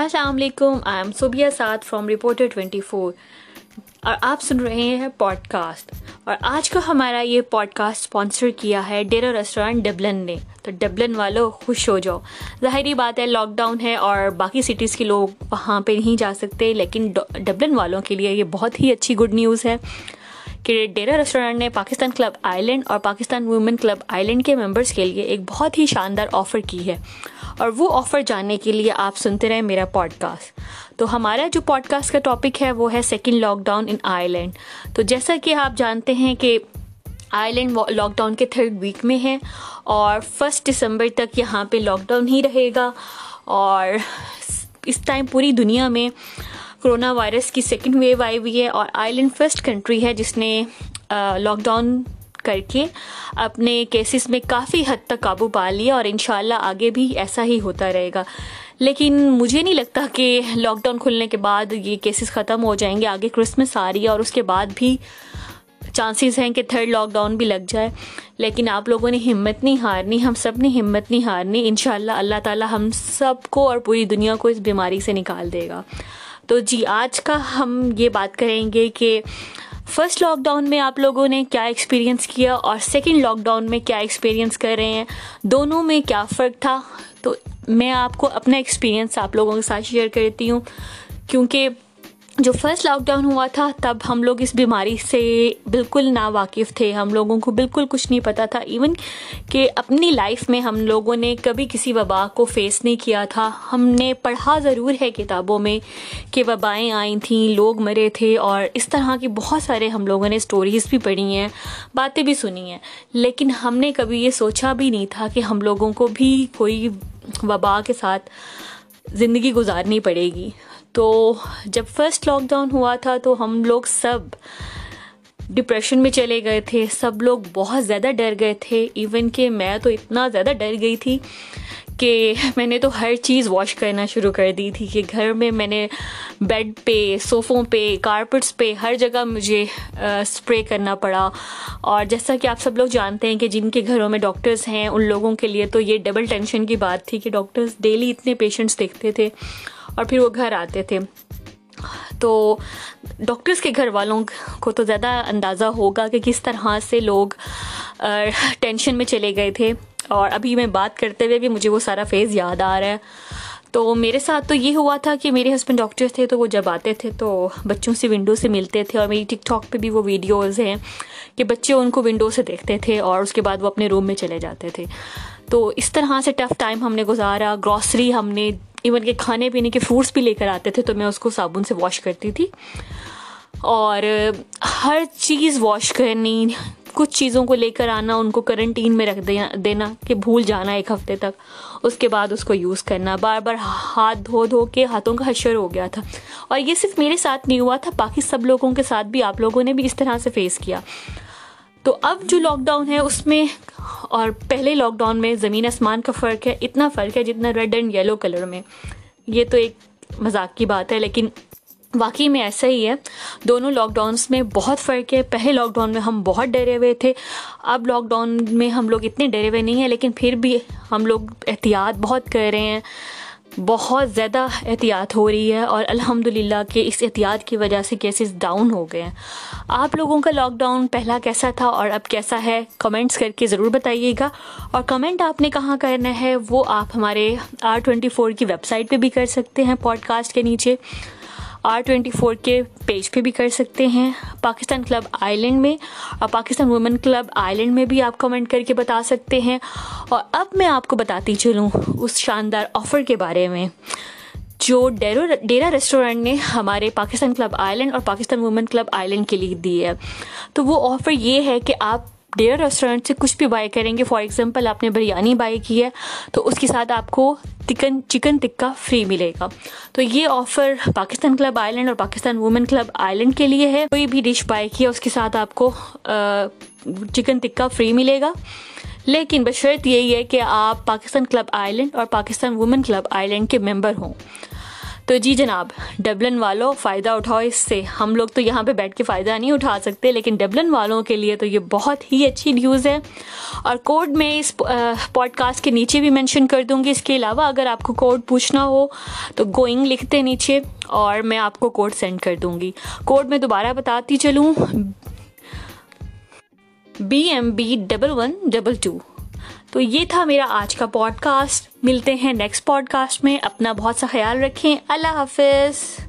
السلام علیکم I am Sobia Saad from reporter twenty four اور آپ سن رہے ہیں پوڈ کاسٹ اور آج کا ہمارا یہ پوڈ کاسٹ اسپانسر کیا ہے ڈیرا ریسٹورینٹ ڈبلن نے. تو ڈبلن والوں خوش ہو جاؤ. ظاہری بات ہے لاک ڈاؤن ہے اور باقی سٹیز کے لوگ وہاں پہ نہیں جا سکتے، لیکن ڈبلن والوں کے لیے یہ بہت ہی اچھی گڈ نیوز ہے. کہ ڈیرا ریسٹورینٹ نے پاکستان کلب آئی لینڈ اور Pakistan women club island کے ممبرس کے لیے ایک بہت ہی شاندار آفر کی ہے۔ اور وہ آفر جاننے کے لیے آپ سنتے رہیں میرا پوڈ کاسٹ تو ہمارا جو پوڈ کاسٹ کا ٹاپک ہے وہ ہے second lockdown in island تو جیسا کہ آپ جانتے ہیں کہ آئی لینڈ لاک ڈاؤن کے تھرڈ ویک میں ہے اور فسٹ دسمبر تک یہاں پہ لاک ڈاؤن ہی رہے گا اور اس ٹائم پوری دنیا میں کرونا وائرس کی سیکنڈ ویو آئی ہوئی ہے اور آئی لینڈ فرسٹ کنٹری ہے جس نے لاک ڈاؤن کر کے اپنے کیسز میں کافی حد تک قابو پا لیا اور انشاءاللہ آگے بھی ایسا ہی ہوتا رہے گا۔ لیکن مجھے نہیں لگتا کہ لاک ڈاؤن کھلنے کے بعد یہ کیسز ختم ہو جائیں گے، آگے کرسمس آ رہی ہے اور اس کے بعد بھی چانسز ہیں کہ تھرڈ لاک ڈاؤن بھی لگ جائے۔ لیکن آپ لوگوں نے ہمت نہیں ہارنی، ہم سب نے ہمت نہیں ہارنی۔ ان شاء اللہ اللہ تعالیٰ ہم سب کو اور پوری دنیا کو اس بیماری سے نکال دے گا۔ تو جی آج کا ہم یہ بات کریں گے کہ فرسٹ لاک ڈاؤن میں آپ لوگوں نے کیا ایکسپیرینس کیا اور سیکنڈ لاک ڈاؤن میں کیا ایکسپیرینس کر رہے ہیں؟ دونوں میں کیا فرق تھا؟ تو میں آپ کو اپنا ایکسپیرینس آپ لوگوں کے ساتھ شیئر کرتی ہوں، کیونکہ جو فرسٹ لاک ڈاؤن ہوا تھا، تب ہم لوگ اس بیماری سے بالکل نا واقف تھے۔ ہم لوگوں کو بالکل کچھ نہیں پتہ تھا۔ ایون کہ اپنی لائف میں ہم لوگوں نے کبھی کسی وبا کو فیس نہیں کیا تھا۔ ہم نے پڑھا ضرور ہے کتابوں میں کہ وبائیں آئی تھیں، لوگ مرے تھے اور اس طرح کی بہت سارے ہم لوگوں نے اسٹوریز بھی پڑھی ہیں، باتیں بھی سنی ہیں۔ لیکن ہم نے کبھی یہ سوچا بھی نہیں تھا کہ ہم لوگوں کو بھی کوئی وبا کے ساتھ زندگی گزارنی پڑے گی۔ تو جب فرسٹ لاک ڈاؤن ہوا تھا تو ہم لوگ سب ڈپریشن میں چلے گئے تھے۔ سب لوگ بہت زیادہ ڈر گئے تھے۔ ایون کہ میں تو اتنا زیادہ ڈر گئی تھی کہ میں نے تو ہر چیز واش کرنا شروع کر دی تھی کہ گھر میں میں نے بیڈ پہ صوفوں پہ کارپٹس پہ ہر جگہ مجھے اسپرے کرنا پڑا۔ اور جیسا کہ آپ سب لوگ جانتے ہیں کہ جن کے گھروں میں ڈاکٹرز ہیں، ان لوگوں کے لیے تو یہ ڈبل ٹینشن کی بات تھی کہ ڈاکٹرز ڈیلی اتنے پیشنٹس دیکھتے تھے۔ اور پھر وہ گھر آتے تھے۔ تو ڈاکٹرس کے گھر والوں کو تو زیادہ اندازہ ہوگا کہ کس طرح سے لوگ ٹینشن میں چلے گئے تھے۔ اور ابھی میں بات کرتے ہوئے بھی مجھے وہ سارا فیز یاد آ رہا ہے۔ تو میرے ساتھ تو یہ ہوا تھا کہ میرے ہسبینڈ ڈاکٹر تھے تو وہ جب آتے تھے تو بچوں سے ونڈو سے ملتے تھے اور میری ٹک ٹاک پہ بھی وہ ویڈیوز ہیں کہ بچے ان کو ونڈو سے دیکھتے تھے اور اس کے بعد وہ اپنے روم میں چلے جاتے تھے۔ تو اس طرح سے ٹف ٹائم ہم نے گزارا گروسری ہم نے ایون کہ کھانے پینے کے فروٹس بھی لے کر آتے تھے تو میں اس کو صابن سے واش کرتی تھی۔ اور ہر چیز واش کرنی، کچھ چیزوں کو لے کر آنا، ان کو کرنٹین میں رکھ دینا کہ بھول جانا ایک ہفتے تک۔ اس کے بعد اس کو یوز کرنا۔ بار بار ہاتھ دھو دھو کے ہاتھوں کا حشر ہو گیا تھا۔ اور یہ صرف میرے ساتھ نہیں ہوا تھا، باقی سب لوگوں کے ساتھ بھی، آپ لوگوں نے بھی اس طرح سے فیس کیا۔ تو اب جو لاک ڈاؤن ہے اس میں اور پہلے لاک ڈاؤن میں زمین آسمان کا فرق ہے، اتنا فرق ہے جتنا ریڈ اینڈ یلو کلر میں۔ یہ تو ایک مذاق کی بات ہے، لیکن واقعی میں ایسا ہی ہے۔ دونوں لاک ڈاؤنس میں بہت فرق ہے۔ پہلے لاک ڈاؤن میں ہم بہت ڈرے ہوئے تھے، اب لاک ڈاؤن میں ہم لوگ اتنے ڈرے ہوئے نہیں ہیں، لیکن پھر بھی ہم لوگ احتیاط بہت کر رہے ہیں۔ بہت زیادہ احتیاط ہو رہی ہے اور الحمد للہ کہ اس احتیاط کی وجہ سے کیسز ڈاؤن ہو گئے ہیں۔ آپ لوگوں کا لاک ڈاؤن پہلا کیسا تھا اور اب کیسا ہے؟ کمنٹس کر کے ضرور بتائیے گا۔ اور کمنٹ آپ نے کہاں کرنا ہے وہ آپ ہمارے آر ٹوینٹی فور کی ویب سائٹ پہ بھی کر سکتے ہیں پوڈ کاسٹ کے نیچے۔ آر ٹوینٹی فور کے پیج پہ بھی کر سکتے ہیں۔ پاکستان کلب آئی لینڈ میں، اور Pakistan women club island میں بھی آپ کمنٹ کر کے بتا سکتے ہیں۔ اور اب میں آپ کو بتاتی چلوں اس شاندار آفر کے بارے میں۔ جو ڈیرو ڈیرا ریسٹورینٹ نے ہمارے پاکستان کلب آئی لینڈ اور Pakistan women club island کے لیے دی ہے۔ تو وہ آفر یہ ہے کہ آپ ڈیئر ریسٹورینٹ سے کچھ بھی بائی کریں گے، فار ایگزامپل آپ نے بریانی بائی کی ہے، تو اس کے ساتھ آپ کو چکن چکن ٹکا فری ملے گا۔ تو یہ offer Pakistan club island اور Pakistan women club island کے لیے ہے۔ کوئی بھی ڈش بائی کی ہے، اس کے ساتھ آپ کو چکن ٹکا فری ملے گا۔ لیکن بشرط یہی ہے کہ آپ پاکستان کلب آئی لینڈ اور Pakistan women club island کے ممبر ہوں۔ تو جی جناب، ڈبلن والوں فائدہ اٹھاؤ اس سے۔ ہم لوگ تو یہاں پہ بیٹھ کے فائدہ نہیں اٹھا سکتے، لیکن ڈبلن والوں کے لیے تو یہ بہت ہی اچھی نیوز ہے۔ اور کوڈ میں اس پوڈ کاسٹ کے نیچے بھی مینشن کر دوں گی۔ اس کے علاوہ اگر آپ کو کوڈ پوچھنا ہو تو گوئنگ لکھتے نیچے اور میں آپ کو کوڈ سینڈ کر دوں گی۔ کوڈ میں دوبارہ بتاتی چلوں۔ B M B double one double two تو یہ تھا میرا آج کا پوڈ کاسٹ ملتے ہیں نیکسٹ پوڈ کاسٹ میں۔ اپنا بہت سا خیال رکھیں۔ اللہ حافظ۔